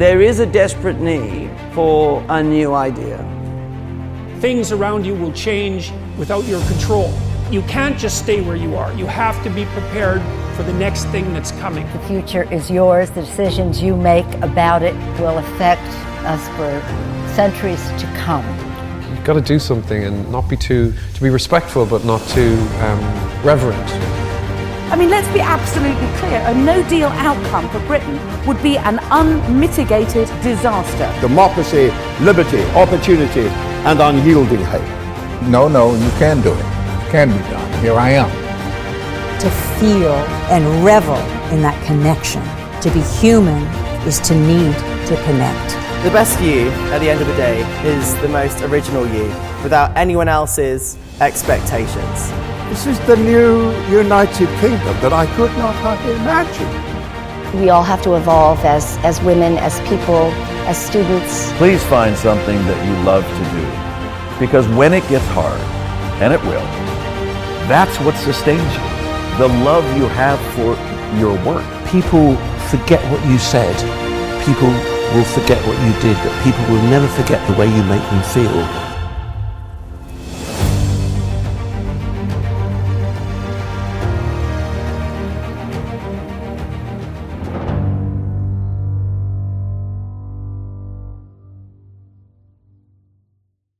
There is a desperate need for a new idea. Things around you will change without your control. You can't just stay where you are. You have to be prepared for the next thing that's coming. The future is yours. The decisions you make about it will affect us for centuries to come. You've got to do something and not be too, to be respectful but not too um, reverent. I mean, let's be absolutely clear a no deal outcome for Britain would be an unmitigated disaster. Democracy, liberty, opportunity, and unyielding hope. No, no, you can do it. It can be done. Here I am. To feel and revel in that connection. To be human is to need to connect. The best you, at the end of the day, is the most original you, without anyone else's expectations. This is the new United Kingdom that I could not have imagined. We all have to evolve as, as women, as people, as students. Please find something that you love to do. Because when it gets hard, and it will, that's what sustains you. The love you have for your work. People forget what you said. People will forget what you did, but people will never forget the way you make them feel.